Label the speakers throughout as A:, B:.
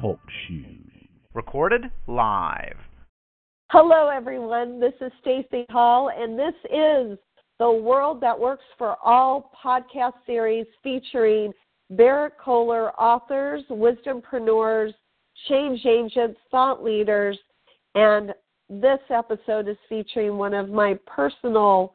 A: Talk Shoes. Recorded live.
B: Hello, everyone. This is Stacy Hall, and this is the World That Works for All podcast series featuring Berrett-Koehler authors, wisdompreneurs, change agents, thought leaders, and this episode is featuring one of my personal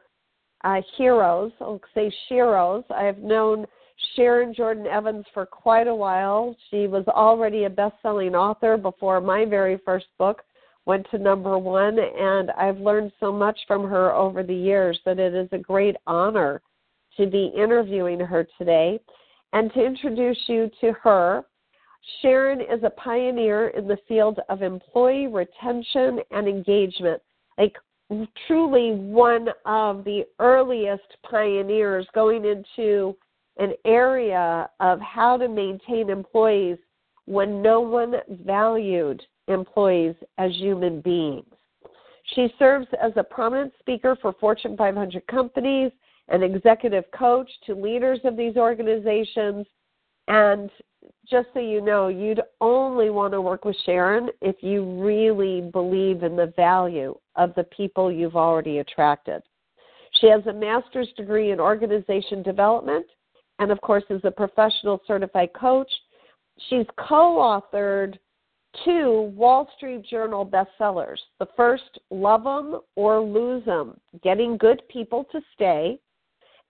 B: uh, heroes, I'll say sheroes. I have known Sharon Jordan Evans for quite a while. She was already a best selling author before my very first book went to number one, and I've learned so much from her over the years that it is a great honor to be interviewing her today. And to introduce you to her, Sharon is a pioneer in the field of employee retention and engagement. Like truly one of the earliest pioneers going into an area of how to maintain employees when no one valued employees as human beings. She serves as a prominent speaker for Fortune 500 companies, an executive coach to leaders of these organizations, and just so you know, you'd only want to work with Sharon if you really believe in the value of the people you've already attracted. She has a master's degree in organization development and, of course, is a professional certified coach. She's co authored two Wall Street Journal bestsellers. The first, Love 'em or Lose 'em Getting Good People to Stay,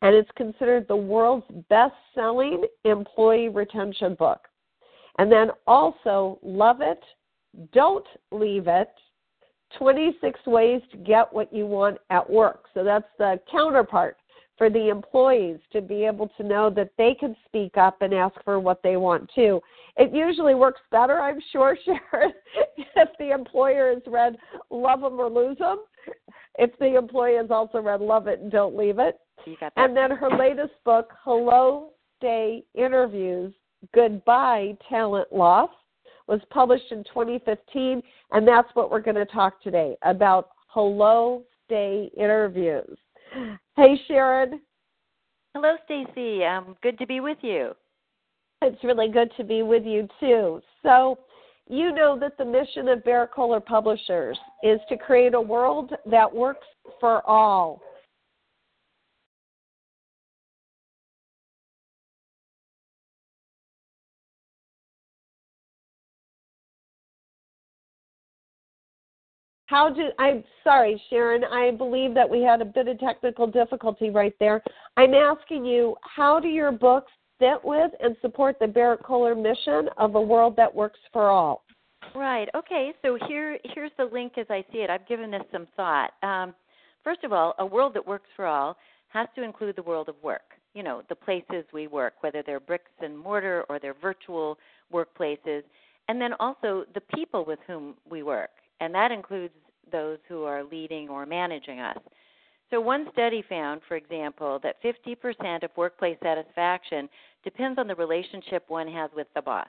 B: and it's considered the world's best selling employee retention book. And then also, Love It, Don't Leave It 26 Ways to Get What You Want at Work. So that's the counterpart for the employees to be able to know that they can speak up and ask for what they want too. It usually works better, I'm sure, Sharon, if the employer has read Love Them or Lose Them. If the employee has also read Love It and Don't Leave It. And then her latest book, Hello Stay Interviews Goodbye Talent Loss, was published in 2015, and that's what we're going to talk today about Hello Stay Interviews. Hey, Sharon.
C: Hello, Stacy. Um, good to be with you.
B: It's really good to be with you too. So, you know that the mission of Berrett-Koehler Publishers is to create a world that works for all. How do I'm sorry, Sharon. I believe that we had a bit of technical difficulty right there. I'm asking you, how do your books fit with and support the Berrett-Koehler mission of a world that works for all?
C: Right. Okay. So here, here's the link as I see it. I've given this some thought. Um, first of all, a world that works for all has to include the world of work. You know, the places we work, whether they're bricks and mortar or they're virtual workplaces, and then also the people with whom we work and that includes those who are leading or managing us. So, one study found, for example, that 50% of workplace satisfaction depends on the relationship one has with the boss.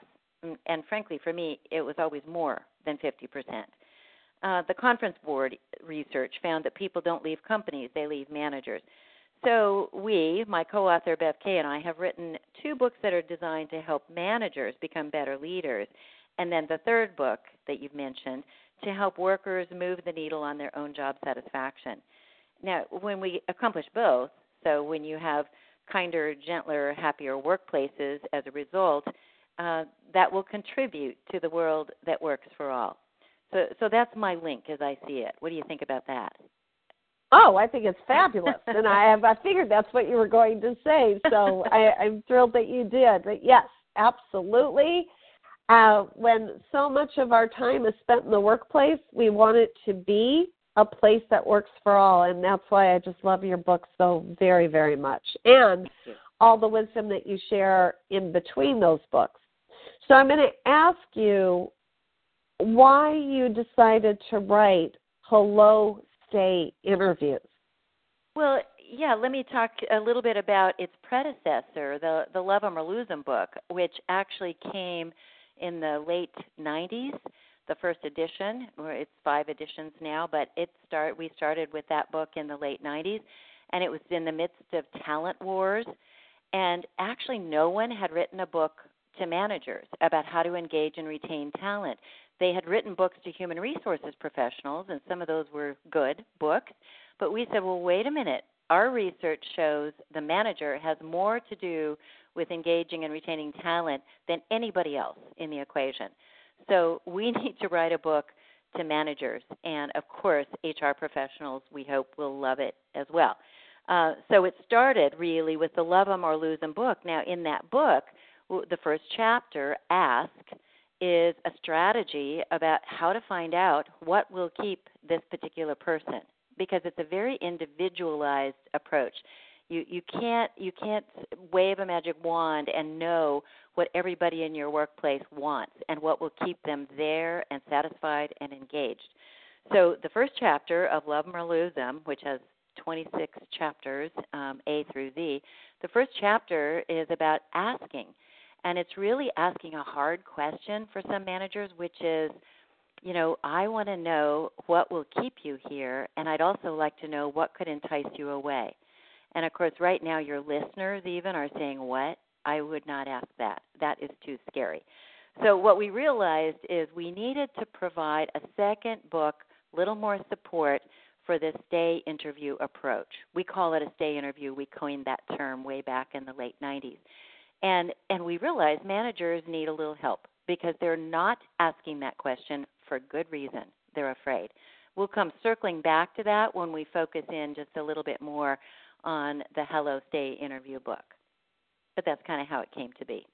C: And frankly, for me, it was always more than 50%. Uh, the conference board research found that people don't leave companies, they leave managers. So, we, my co author Bev Kaye, and I, have written two books that are designed to help managers become better leaders. And then the third book that you've mentioned to help workers move the needle on their own job satisfaction. Now, when we accomplish both, so when you have kinder, gentler, happier workplaces as a result, uh, that will contribute to the world that works for all. So, so that's my link as I see it. What do you think about that?
B: Oh, I think it's fabulous, and I have I figured that's what you were going to say. So I, I'm thrilled that you did. But yes, absolutely. Uh, when so much of our time is spent in the workplace, we want it to be a place that works for all. And that's why I just love your book so very, very much. And all the wisdom that you share in between those books. So I'm going to ask you why you decided to write Hello Stay interviews.
C: Well, yeah, let me talk a little bit about its predecessor, the the Love 'em or Lose 'em book, which actually came in the late 90s, the first edition, or it's five editions now, but it start we started with that book in the late 90s, and it was in the midst of talent wars, and actually no one had written a book to managers about how to engage and retain talent. They had written books to human resources professionals, and some of those were good books. But we said, well, wait a minute. Our research shows the manager has more to do with engaging and retaining talent than anybody else in the equation. So we need to write a book to managers, and of course, HR professionals, we hope, will love it as well. Uh, so it started really with the Love 'em or Lose 'em book. Now, in that book, the first chapter, Ask, is a strategy about how to find out what will keep this particular person because it's a very individualized approach. You you can't you can't wave a magic wand and know what everybody in your workplace wants and what will keep them there and satisfied and engaged. So the first chapter of Love 'em or Lose 'em, which has 26 chapters, um, A through Z, the first chapter is about asking. And it's really asking a hard question for some managers, which is, you know, I want to know what will keep you here, and I'd also like to know what could entice you away. And of course, right now, your listeners even are saying, What? I would not ask that. That is too scary. So, what we realized is we needed to provide a second book, little more support for this stay interview approach. We call it a stay interview. We coined that term way back in the late 90s. And and we realized managers need a little help because they're not asking that question for good reason. They're afraid. We'll come circling back to that when we focus in just a little bit more on the Hello Stay interview book. But that's kind of how it came to be.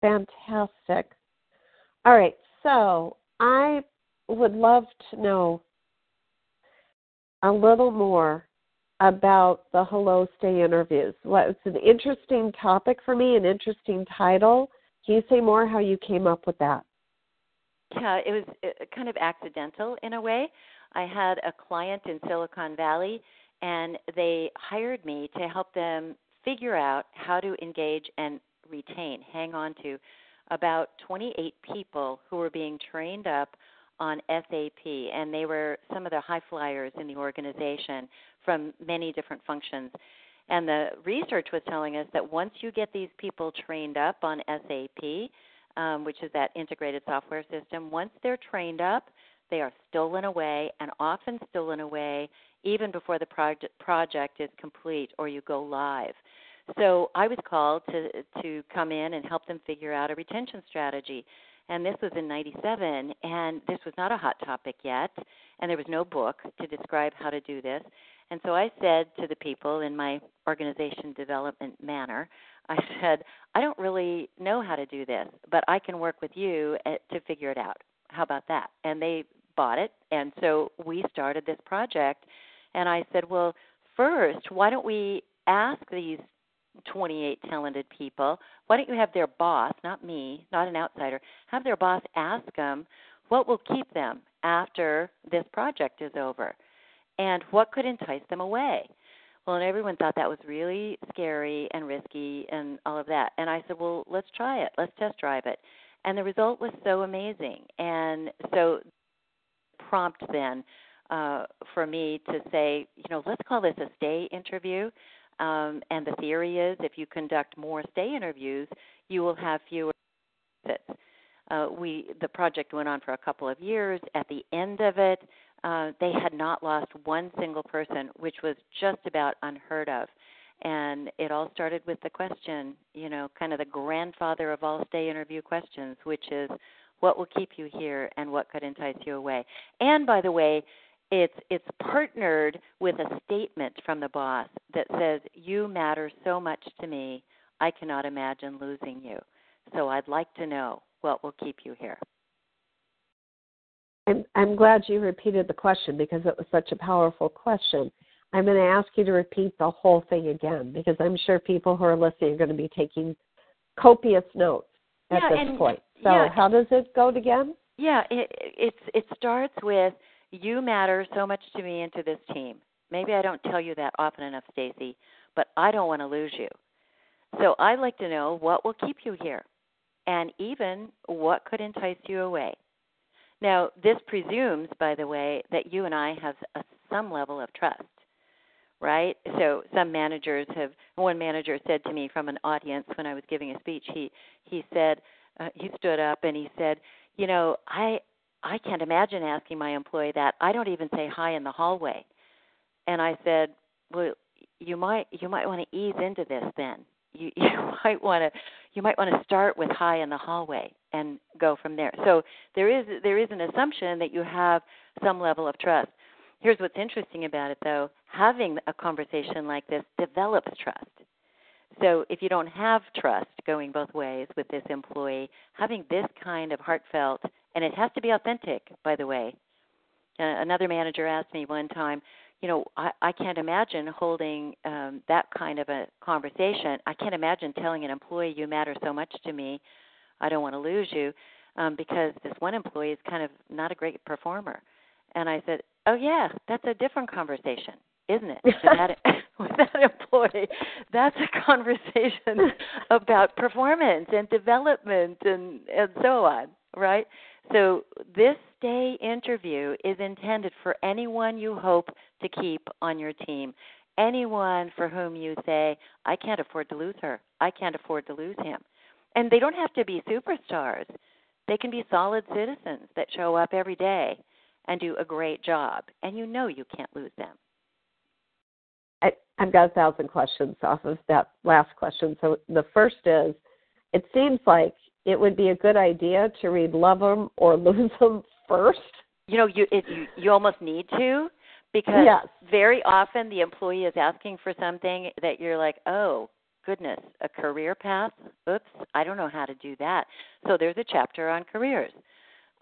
B: Fantastic. All right, so I would love to know a little more about the Hello Stay interviews. Well, it's an interesting topic for me, an interesting title. Can you say more how you came up with that?
C: Yeah, it was uh, kind of accidental in a way. I had a client in Silicon Valley, and they hired me to help them figure out how to engage and retain, hang on to about 28 people who were being trained up on SAP, and they were some of the high flyers in the organization from many different functions. And the research was telling us that once you get these people trained up on SAP, um, which is that integrated software system, once they're trained up, they are stolen away and often stolen away even before the project, project is complete or you go live. So I was called to to come in and help them figure out a retention strategy. And this was in 97 and this was not a hot topic yet and there was no book to describe how to do this. And so i said to the people in my organization development manner i said i don't really know how to do this but i can work with you eh, to figure it out. How about that? And they bought it and so we started this project and i said well first why don't we ask these 28 talented people. Why don't you have their boss, not me, not an outsider, have their boss ask them what will keep them after this project is over and what could entice them away? Well, and everyone thought that was really scary and risky and all of that. And I said, well, let's try it. Let's test drive it. And the result was so amazing. And so, prompt then uh, for me to say, you know, let's call this a stay interview um, and the theory is if you conduct more stay interviews, you will have fewer visits. Uh, we the project went on for a couple of years. At the end of it, uh, they had not lost one single person, which was just about unheard of. And it all started with the question, you know, kind of the grandfather of all stay interview questions, which is, what will keep you here and what could entice you away? And by the way, it's it's partnered with a statement from the boss that says you matter so much to me i cannot imagine losing you. So i'd like to know what will keep you here.
B: I'm i'm glad you repeated the question because it was such a powerful question. I'm going to ask you to repeat the whole thing again because i'm sure people who are listening are going to be taking copious notes at
C: yeah,
B: this
C: and,
B: point so
C: yeah,
B: how does it go again
C: yeah it it's it starts with you matter so much to me and to this team. Maybe I don't tell you that often enough, Stacy, but I don't want to lose you. So I'd like to know what will keep you here and even what could entice you away. Now, this presumes, by the way, that you and I have a, some level of trust, right? So some managers have. One manager said to me from an audience when I was giving a speech, he he said uh, he stood up and he said, you know, I I can't imagine asking my employee that. I don't even say hi in the hallway. And I said, well, you might you might want to ease into this then. You you might want to you might want to start with hi in the hallway and go from there. So there is there is an assumption that you have some level of trust. Here's what's interesting about it though, having a conversation like this develops trust. So if you don't have trust going both ways with this employee, having this kind of heartfelt and it has to be authentic, by the way. Uh, another manager asked me one time, you know, I, I can't imagine holding um, that kind of a conversation. I can't imagine telling an employee, "You matter so much to me, I don't want to lose you," um, because this one employee is kind of not a great performer. And I said, "Oh yeah, that's a different conversation, isn't it?" with, that, with that employee, that's a conversation about performance and development and and so on, right? So this stay interview is intended for anyone you hope to keep on your team. Anyone for whom you say, I can't afford to lose her. I can't afford to lose him. And they don't have to be superstars. They can be solid citizens that show up every day and do a great job. And you know you can't lose them.
B: I, I've got a thousand questions off of that last question. So the first is it seems like it would be a good idea to read Love Them or Lose Them first.
C: You know, you it, you you almost need to because
B: yes.
C: very often the employee is asking for something that you're like, "Oh, goodness, a career path? Oops, I don't know how to do that." So there's a chapter on careers.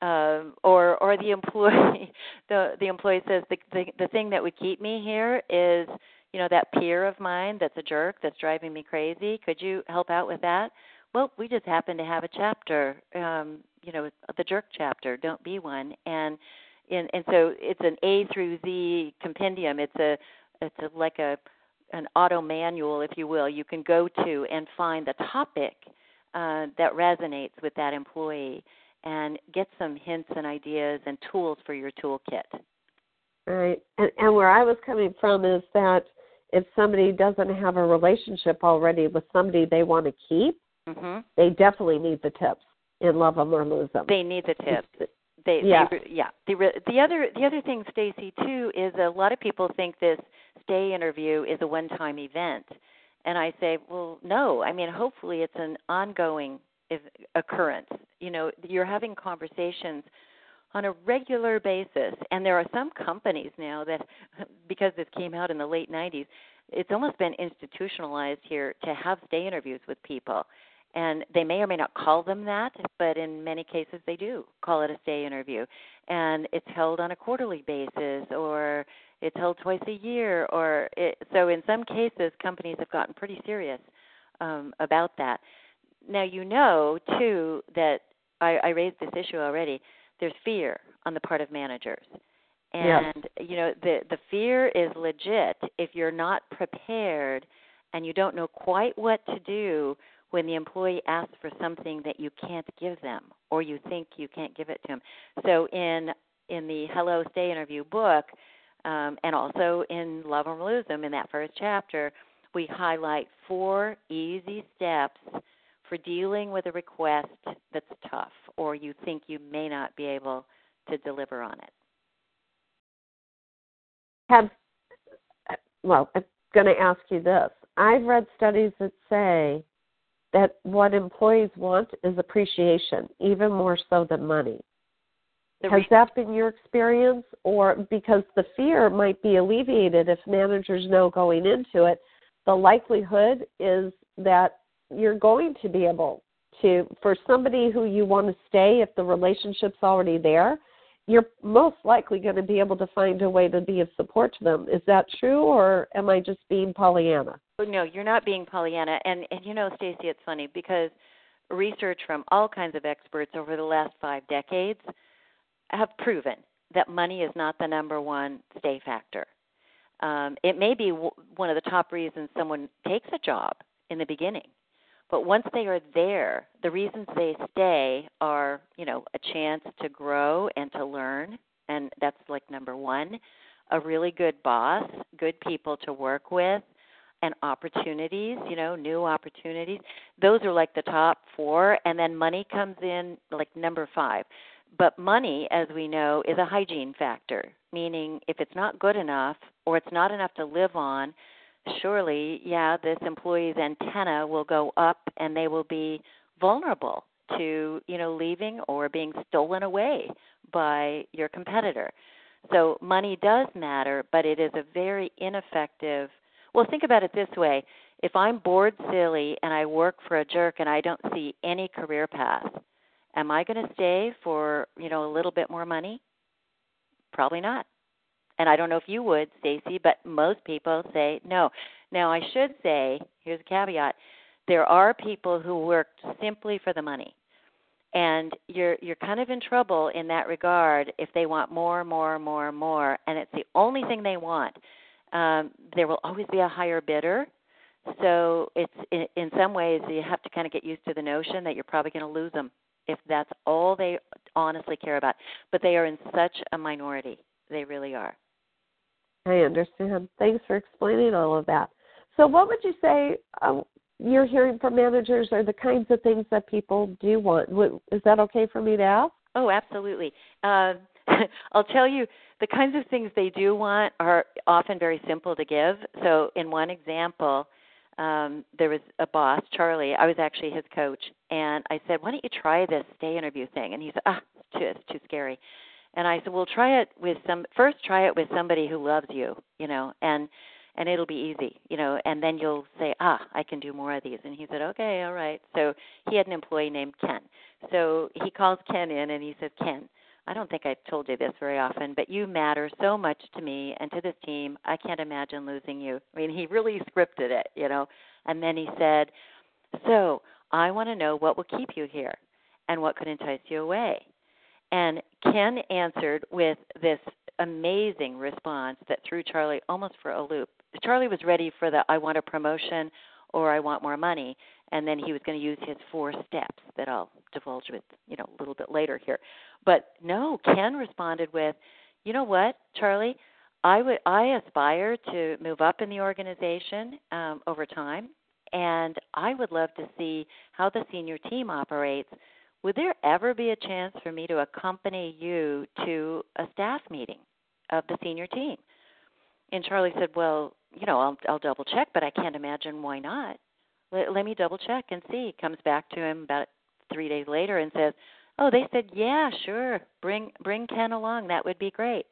C: Um, or or the employee the the employee says the, the the thing that would keep me here is you know that peer of mine that's a jerk that's driving me crazy could you help out with that well, we just happen to have a chapter, um, you know, the jerk chapter. Don't be one, and and and so it's an A through Z compendium. It's a it's a, like a an auto manual, if you will. You can go to and find the topic uh, that resonates with that employee, and get some hints and ideas and tools for your toolkit.
B: Right, and, and where I was coming from is that if somebody doesn't have a relationship already with somebody they want to keep,
C: Mm-hmm.
B: They definitely need the tips in Love Them or Lose Them.
C: They need the tips. They,
B: yeah,
C: they, yeah. The the other the other thing, Stacy, too, is a lot of people think this stay interview is a one time event, and I say, well, no. I mean, hopefully, it's an ongoing occurrence. You know, you're having conversations on a regular basis, and there are some companies now that, because this came out in the late '90s, it's almost been institutionalized here to have stay interviews with people and they may or may not call them that, but in many cases they do call it a stay interview. And it's held on a quarterly basis or it's held twice a year or it, so in some cases companies have gotten pretty serious um, about that. Now you know too that I, I raised this issue already. There's fear on the part of managers. And you know the the fear is legit if you're not prepared and you don't know quite what to do when the employee asks for something that you can't give them or you think you can't give it to them. So in in the Hello Stay interview book, um, and also in Love and Lose Them in that first chapter, we highlight four easy steps for dealing with a request that's tough or you think you may not be able to deliver on it.
B: Have well, I'm going to ask you this. I've read studies that say that what employees want is appreciation, even more so than money.
C: The
B: Has
C: re-
B: that been your experience? Or because the fear might be alleviated if managers know going into it, the likelihood is that you're going to be able to, for somebody who you want to stay, if the relationship's already there, you're most likely going to be able to find a way to be of support to them. Is that true, or am I just being Pollyanna?
C: No, you're not being Pollyanna. And and you know, Stacy, it's funny because research from all kinds of experts over the last five decades have proven that money is not the number one stay factor. Um, it may be w- one of the top reasons someone takes a job in the beginning, but once they are there, the reasons they stay are, you know, a chance to grow and to learn, and that's like number one. a really good boss, good people to work with, and opportunities, you know, new opportunities. Those are like the top four, and then money comes in like number five. But money, as we know, is a hygiene factor, meaning if it's not good enough or it's not enough to live on, surely, yeah, this employee's antenna will go up and they will be vulnerable to, you know, leaving or being stolen away by your competitor. So money does matter, but it is a very ineffective. Well, think about it this way. If I'm bored silly and I work for a jerk and I don't see any career path, am I going to stay for, you know, a little bit more money? Probably not. And I don't know if you would, Stacy, but most people say no. Now, I should say, here's a caveat. There are people who work simply for the money and you're you're kind of in trouble in that regard if they want more more more more and it's the only thing they want um, there will always be a higher bidder so it's in, in some ways you have to kind of get used to the notion that you're probably going to lose them if that's all they honestly care about but they are in such a minority they really are
B: i understand thanks for explaining all of that so what would you say uh, you're hearing from managers are the kinds of things that people do want. Is that okay for me to ask?
C: Oh, absolutely. Uh, I'll tell you the kinds of things they do want are often very simple to give. So, in one example, um, there was a boss, Charlie. I was actually his coach, and I said, "Why don't you try this stay interview thing?" And he said, "Ah, it's too, it's too scary." And I said, "Well, try it with some. First, try it with somebody who loves you, you know, and." and it'll be easy, you know, and then you'll say, ah, I can do more of these. And he said, okay, all right. So he had an employee named Ken. So he calls Ken in and he says, Ken, I don't think I've told you this very often, but you matter so much to me and to this team. I can't imagine losing you. I mean, he really scripted it, you know. And then he said, so I want to know what will keep you here and what could entice you away. And Ken answered with this amazing response that threw Charlie almost for a loop. Charlie was ready for the I want a promotion or I want more money, and then he was going to use his four steps that I'll divulge with you know a little bit later here. But no, Ken responded with, you know what, Charlie, I would I aspire to move up in the organization um, over time, and I would love to see how the senior team operates. Would there ever be a chance for me to accompany you to a staff meeting of the senior team? And Charlie said, "Well, you know, I'll I'll double check, but I can't imagine why not. Let, let me double check and see." Comes back to him about 3 days later and says, "Oh, they said, "Yeah, sure. Bring bring Ken along. That would be great."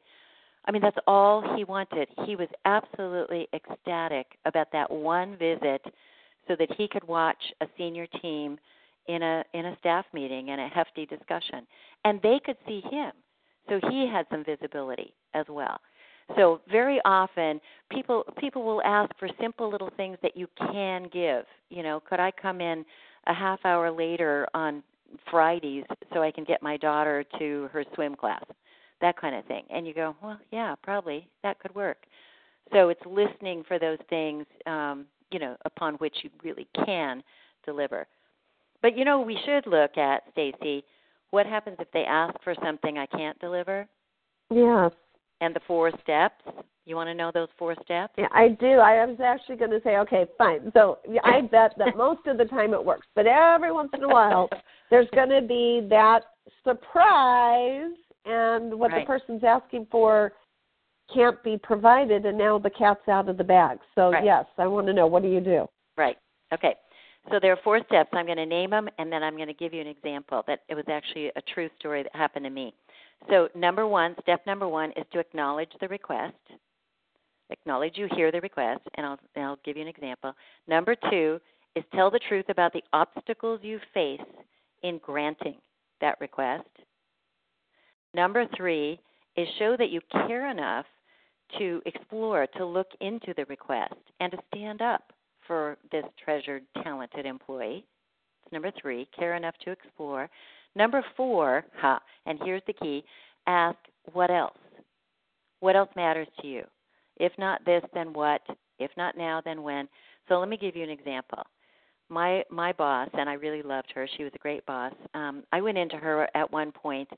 C: I mean, that's all he wanted. He was absolutely ecstatic about that one visit so that he could watch a senior team in a in a staff meeting and a hefty discussion and they could see him so he had some visibility as well so very often people people will ask for simple little things that you can give. You know, could I come in a half hour later on Fridays so I can get my daughter to her swim class? That kind of thing. And you go, well, yeah, probably that could work. So it's listening for those things, um, you know, upon which you really can deliver. But you know, we should look at Stacy. What happens if they ask for something I can't deliver?
B: Yes
C: and the four steps. You want to know those four steps?
B: Yeah, I do. I was actually going to say, okay, fine. So I bet that most of the time it works, but every once in a while there's going to be that surprise, and what
C: right.
B: the person's asking for can't be provided, and now the cat's out of the bag. So
C: right.
B: yes, I want to know what do you do?
C: Right. Okay. So there are four steps. I'm going to name them, and then I'm going to give you an example that it was actually a true story that happened to me. So, number one, step number one is to acknowledge the request. Acknowledge you hear the request, and I'll, and I'll give you an example. Number two is tell the truth about the obstacles you face in granting that request. Number three is show that you care enough to explore, to look into the request, and to stand up for this treasured, talented employee. Number three, care enough to explore. Number four, ha, and here's the key ask what else? What else matters to you? If not this, then what? If not now, then when? So let me give you an example. My my boss, and I really loved her. She was a great boss. Um, I went into her at one point,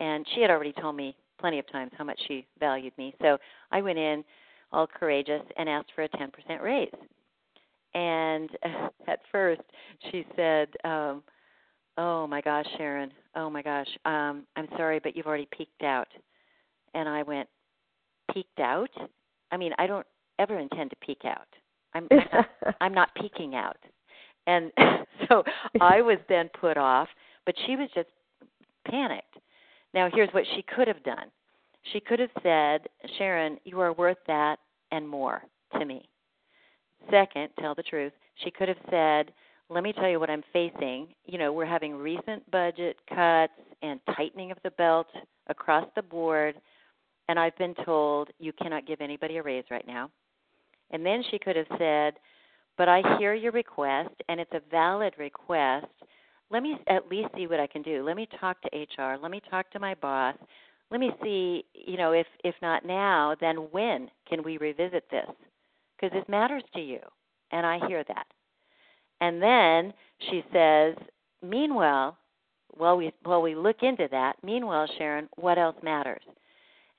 C: and she had already told me plenty of times how much she valued me. So I went in all courageous and asked for a 10% raise. And at first she said, um, "Oh my gosh, Sharon. Oh my gosh. Um I'm sorry, but you've already peaked out." And I went, "Peaked out? I mean, I don't ever intend to peak out. I'm I'm not, I'm not peaking out." And so I was then put off, but she was just panicked. Now, here's what she could have done. She could have said, Sharon, you are worth that and more to me. Second, tell the truth. She could have said, let me tell you what I'm facing. You know, we're having recent budget cuts and tightening of the belt across the board, and I've been told you cannot give anybody a raise right now. And then she could have said, but I hear your request, and it's a valid request. Let me at least see what I can do. Let me talk to HR. Let me talk to my boss. Let me see, you know, if if not now, then when can we revisit this? Because this matters to you, and I hear that. And then she says, meanwhile, while we while we look into that, meanwhile, Sharon, what else matters?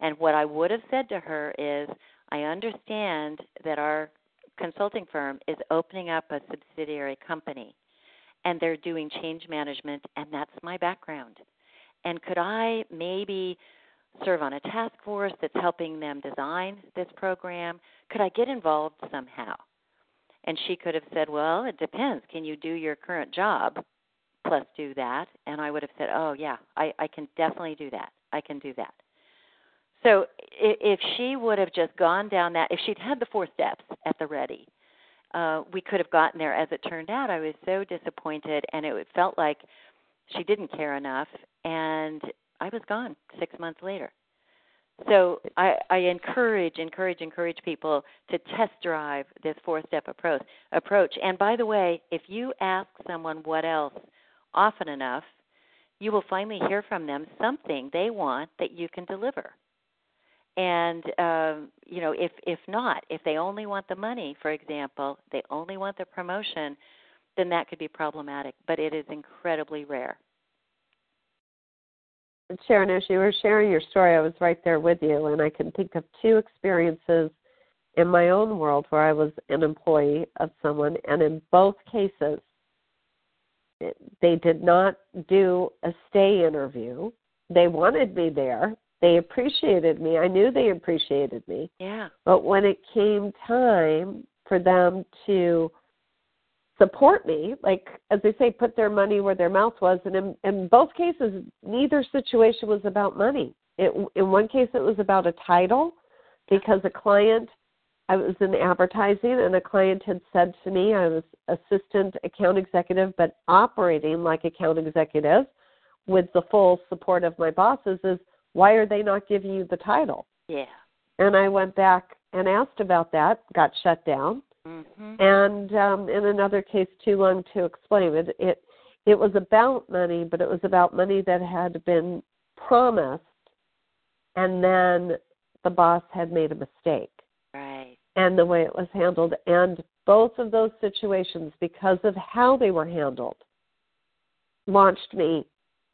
C: And what I would have said to her is, I understand that our consulting firm is opening up a subsidiary company and they're doing change management and that's my background. And could I maybe serve on a task force that's helping them design this program? Could I get involved somehow? And she could have said, Well, it depends. Can you do your current job plus do that? And I would have said, Oh, yeah, I, I can definitely do that. I can do that. So if she would have just gone down that, if she'd had the four steps at the ready, uh, we could have gotten there. As it turned out, I was so disappointed, and it felt like she didn't care enough, and I was gone six months later. So I, I encourage, encourage, encourage people to test drive this four-step approach. Approach. And by the way, if you ask someone what else often enough, you will finally hear from them something they want that you can deliver and um, you know if if not if they only want the money for example they only want the promotion then that could be problematic but it is incredibly rare
B: sharon as you were sharing your story i was right there with you and i can think of two experiences in my own world where i was an employee of someone and in both cases they did not do a stay interview they wanted me there they appreciated me. I knew they appreciated me.
C: Yeah.
B: But when it came time for them to support me, like as they say, put their money where their mouth was, and in, in both cases, neither situation was about money. It, in one case, it was about a title because a client, I was in advertising, and a client had said to me, I was assistant account executive, but operating like account executive with the full support of my bosses. Is why are they not giving you the title?
C: Yeah.
B: And I went back and asked about that, got shut down.
C: Mm-hmm.
B: And um, in another case, too long to explain it, it it was about money, but it was about money that had been promised, and then the boss had made a mistake.
C: Right.
B: And the way it was handled, and both of those situations, because of how they were handled, launched me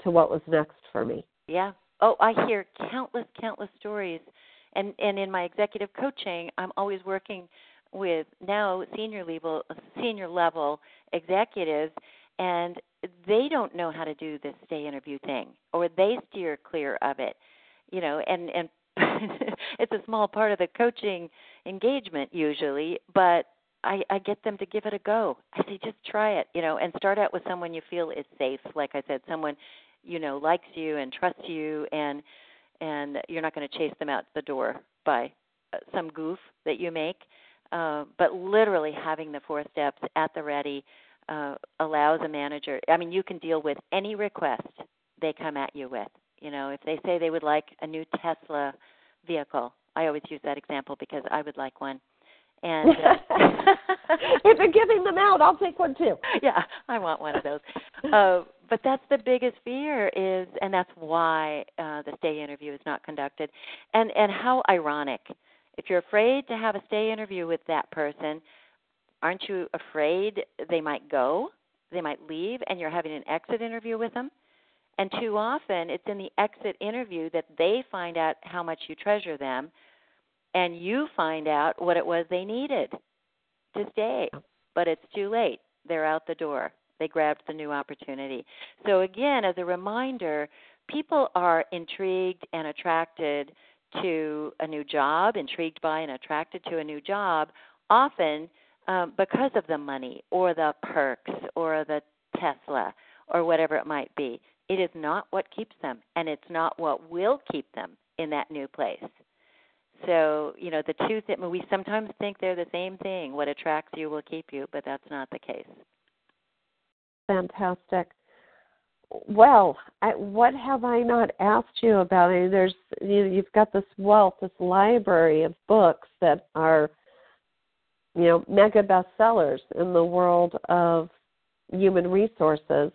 B: to what was next for me.
C: Yeah, oh, I hear countless, countless stories, and and in my executive coaching, I'm always working with now senior level senior level executives, and they don't know how to do this stay interview thing, or they steer clear of it, you know, and and it's a small part of the coaching engagement usually, but I, I get them to give it a go. I say just try it, you know, and start out with someone you feel is safe. Like I said, someone you know likes you and trusts you and and you're not going to chase them out the door by uh, some goof that you make uh, but literally having the four steps at the ready uh, allows a manager i mean you can deal with any request they come at you with you know if they say they would like a new tesla vehicle i always use that example because i would like one and uh,
B: if they're giving them out, I'll take one too.
C: Yeah, I want one of those. Uh, but that's the biggest fear is, and that's why uh, the stay interview is not conducted. And and how ironic! If you're afraid to have a stay interview with that person, aren't you afraid they might go, they might leave, and you're having an exit interview with them? And too often, it's in the exit interview that they find out how much you treasure them, and you find out what it was they needed to stay. But it's too late. They're out the door. They grabbed the new opportunity. So, again, as a reminder, people are intrigued and attracted to a new job, intrigued by and attracted to a new job, often um, because of the money or the perks or the Tesla or whatever it might be. It is not what keeps them, and it's not what will keep them in that new place. So, you know, the two things, we sometimes think they're the same thing. What attracts you will keep you, but that's not the case.
B: Fantastic. Well, I, what have I not asked you about? I mean, there's you, you've got this wealth, this library of books that are, you know, mega bestsellers in the world of human resources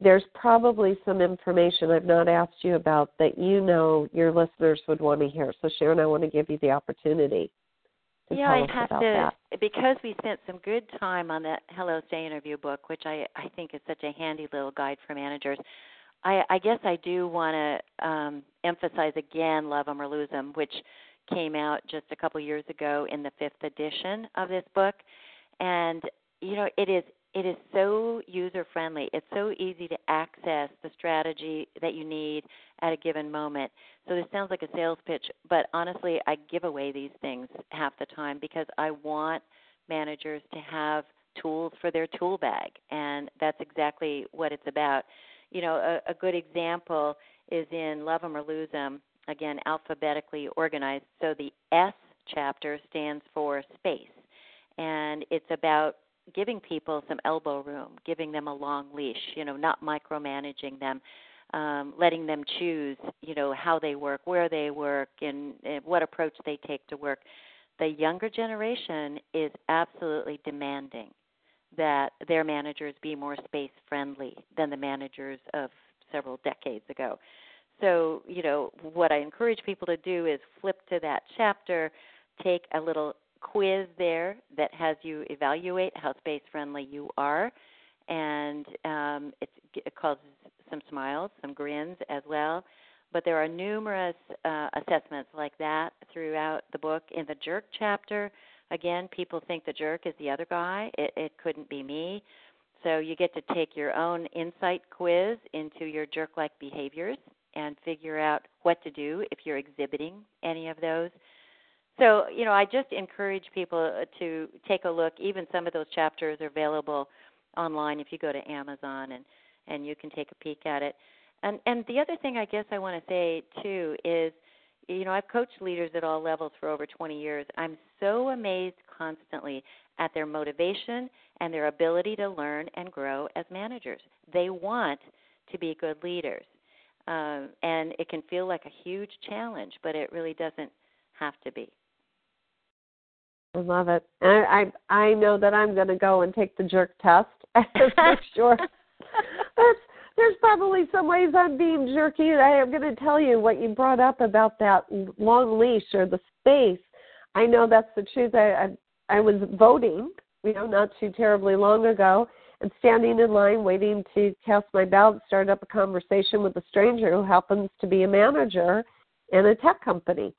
B: there's probably some information I've not asked you about that you know your listeners would want to hear. So, Sharon, I want to give you the opportunity.
C: Yeah,
B: I
C: have
B: to
C: that. because we spent some good time on that Hello Stay interview book, which I I think is such a handy little guide for managers. I I guess I do want to um, emphasize again Love 'em or Lose 'em, which came out just a couple years ago in the fifth edition of this book, and you know it is it is so user friendly. It's so easy to access the strategy that you need at a given moment. So this sounds like a sales pitch, but honestly, I give away these things half the time because I want managers to have tools for their tool bag, and that's exactly what it's about. You know, a, a good example is in Love 'em or Lose 'em, again, alphabetically organized. So the S chapter stands for space, and it's about giving people some elbow room, giving them a long leash, you know, not micromanaging them, um, letting them choose, you know, how they work, where they work, and, and what approach they take to work. The younger generation is absolutely demanding that their managers be more space friendly than the managers of several decades ago. So, you know, what I encourage people to do is flip to that chapter, take a little quiz there that has you evaluate how space friendly you are, and um, it, causes some smiles, some grins as well. But there are numerous uh, assessments like that throughout the book. In the jerk chapter, again, people think the jerk is the other guy. It, it couldn't be me. So you get to take your own insight quiz into your jerk like behaviors and figure out what to do if you're exhibiting any of those. So, you know, I just encourage people uh, to take a look. Even some of those chapters are available online if you go to Amazon and and you can take a peek at it. And and the other thing I guess I want to say too is you know, I've coached leaders at all levels for over 20 years. I'm so amazed constantly at their motivation and their ability to learn and grow as managers. They want to be good leaders. Um, and it can feel like a huge challenge, but it really doesn't have to be.
B: I love it. And I I, I know that I'm going to go and take the jerk test make sure. There's there's probably some ways I'm being jerky. And I am going to tell you what you brought up about that long leash or the space. I know that's the truth. I I, I was voting, you know, not too terribly long ago, and standing in line waiting to cast my ballot, start up a conversation with a stranger who happens to be a manager in a tech company,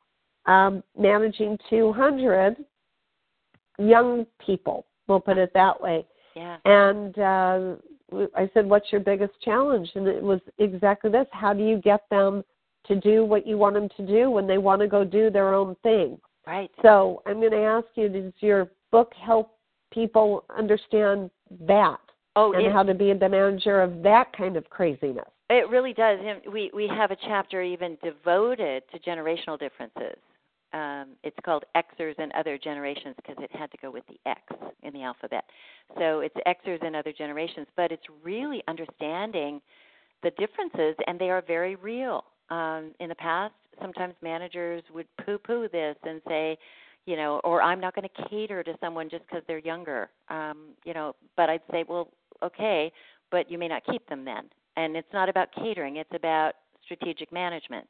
B: um, managing 200 young people. We'll put it that way.
C: Yeah.
B: And uh, I said, "What's your biggest challenge?" And it was exactly this: How do you get them to do what you want them to do when they want to go do their own thing?
C: Right.
B: So I'm going to ask you: Does your book help people understand that?
C: Oh,
B: and
C: it,
B: how to be the manager of that kind of craziness.
C: It really does. We we have a chapter even devoted to generational differences um, it's called Xers and Other Generations because it had to go with the X in the alphabet. So it's Xers and Other Generations, but it's really understanding the differences, and they are very real. Um, in the past, sometimes managers would poo-poo this and say, you know, or I'm not going to cater to someone just because they're younger. Um, you know, but I'd say, well, okay, but you may not keep them then. And it's not about catering; it's about strategic management.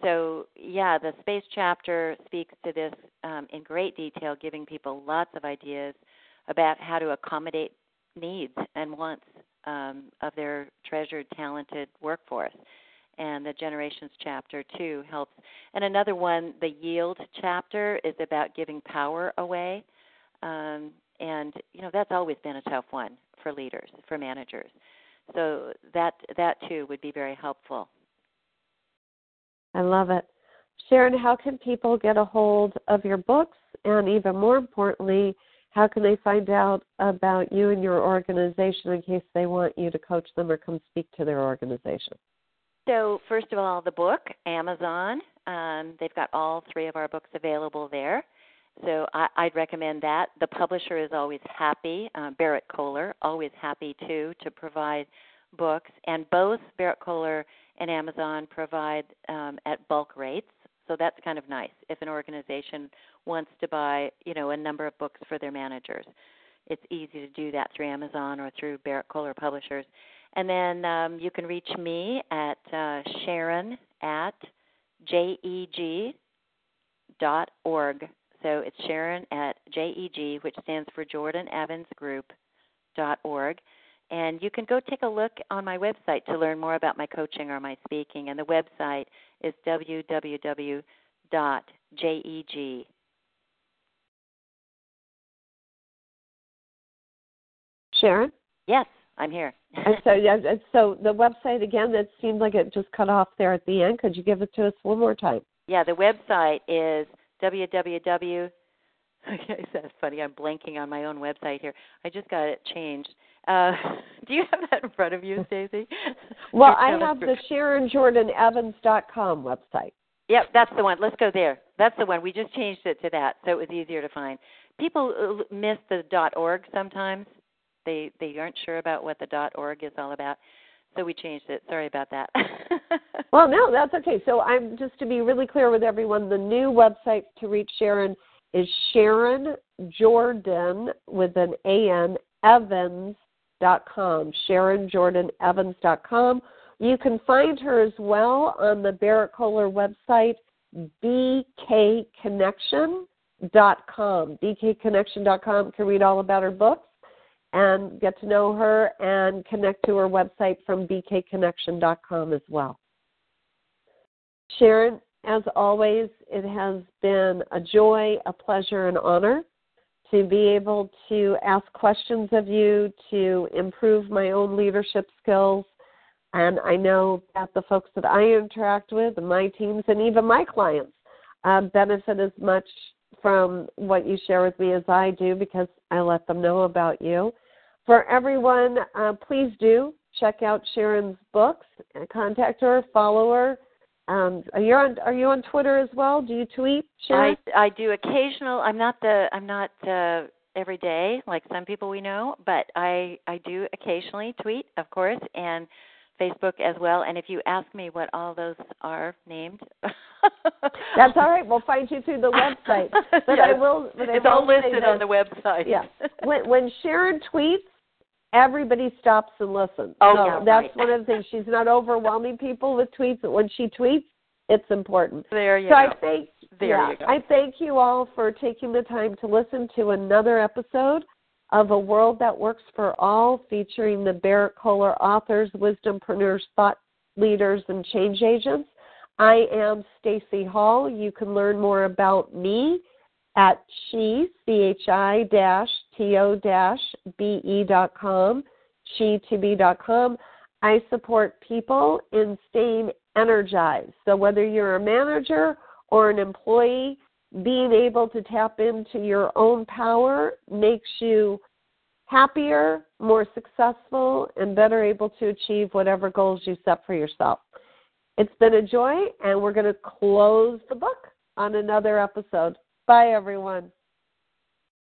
C: So, yeah, the space chapter speaks to this um, in great detail, giving people lots of ideas about how to accommodate needs and wants um, of their treasured, talented workforce. And the generations chapter too helps. And another one, the yield chapter, is about giving power away. Um, and you know that's always been a tough one for leaders, for managers. So that that too would be very helpful.
B: I love it. Sharon, how can people get a hold of your books? And even more importantly, how can they find out about you and your organization in case they want you to coach them or come speak to their organization?
C: So, first of all, the book, Amazon. Um, they've got all three of our books available there. So I, I'd recommend that. The publisher is always happy, uh, Berrett-Koehler, always happy too to provide books, and both Berrett-Koehler and Amazon provide um, at bulk rates. So that's kind of nice if an organization wants to buy, you know, a number of books for their managers. It's easy to do that through Amazon or through Berrett-Koehler Publishers. And then um, you can reach me at uh, Sharon at jeg dot org. So it's Sharon at JEG, which stands for Jordan Evans Group dot org. And you can go take a look on my website to learn more about my coaching or my speaking. And the website is www.jeg.
B: Sharon?
C: Yes, I'm here.
B: and so, yeah, so the website again, that seemed like it just cut off there at the end. Could you give it to us one more time?
C: Yeah, the website is www. Okay, that's funny. I'm blanking on my own website here. I just got it changed. Uh, do you have that in front of you, Stacy?
B: well, I have the SharonJordanEvans.com website.
C: Yep, that's the one. Let's go there. That's the one. We just changed it to that, so it was easier to find. People uh, miss the .org sometimes. They they aren't sure about what the .org is all about. So we changed it. Sorry about that.
B: well, no, that's okay. So I'm just to be really clear with everyone, the new website to reach Sharon is Sharon Jordan with an A N Evans.com. Sharon Jordan Evans.com. You can find her as well on the Berrett-Koehler website, bkconnection.com. bkconnection.com can read all about her books and get to know her and connect to her website from bkconnection.com as well. Sharon, as always, it has been a joy, a pleasure, and honor to be able to ask questions of you to improve my own leadership skills. And I know that the folks that I interact with, my teams, and even my clients uh, benefit as much from what you share with me as I do because I let them know about you. For everyone, uh, please do check out Sharon's books. Contact her, follow her. Um, are you on Are you on Twitter as well? Do you tweet, Sharon?
C: I I do occasional. I'm not the I'm not uh, every day like some people we know, but I I do occasionally tweet, of course, and Facebook as well. And if you ask me what all those are named,
B: that's all right. We'll find you through the website. But
C: yes.
B: I will. But
C: it's
B: will
C: all listed on the website.
B: Yeah. When, when Sharon tweets, everybody stops and listens.
C: Oh,
B: so
C: yeah,
B: that's
C: right.
B: one of the things. She's not overwhelming people with tweets, but when she tweets, it's important.
C: There you
B: so
C: go.
B: I thank
C: there
B: yeah,
C: you go.
B: I thank you all for taking the time to listen to another episode of A World That Works for All, featuring the Berrett-Koehler authors, wisdompreneurs, thought leaders, and change agents. I am Stacy Hall. You can learn more about me at chi, C-H-I dash T-O dash B-E dot com, chi dot com. I support people in staying energized. So whether you're a manager or an employee, being able to tap into your own power makes you happier, more successful, and better able to achieve whatever goals you set for yourself. It's been a joy, and we're going to close the book on another episode. Bye, everyone.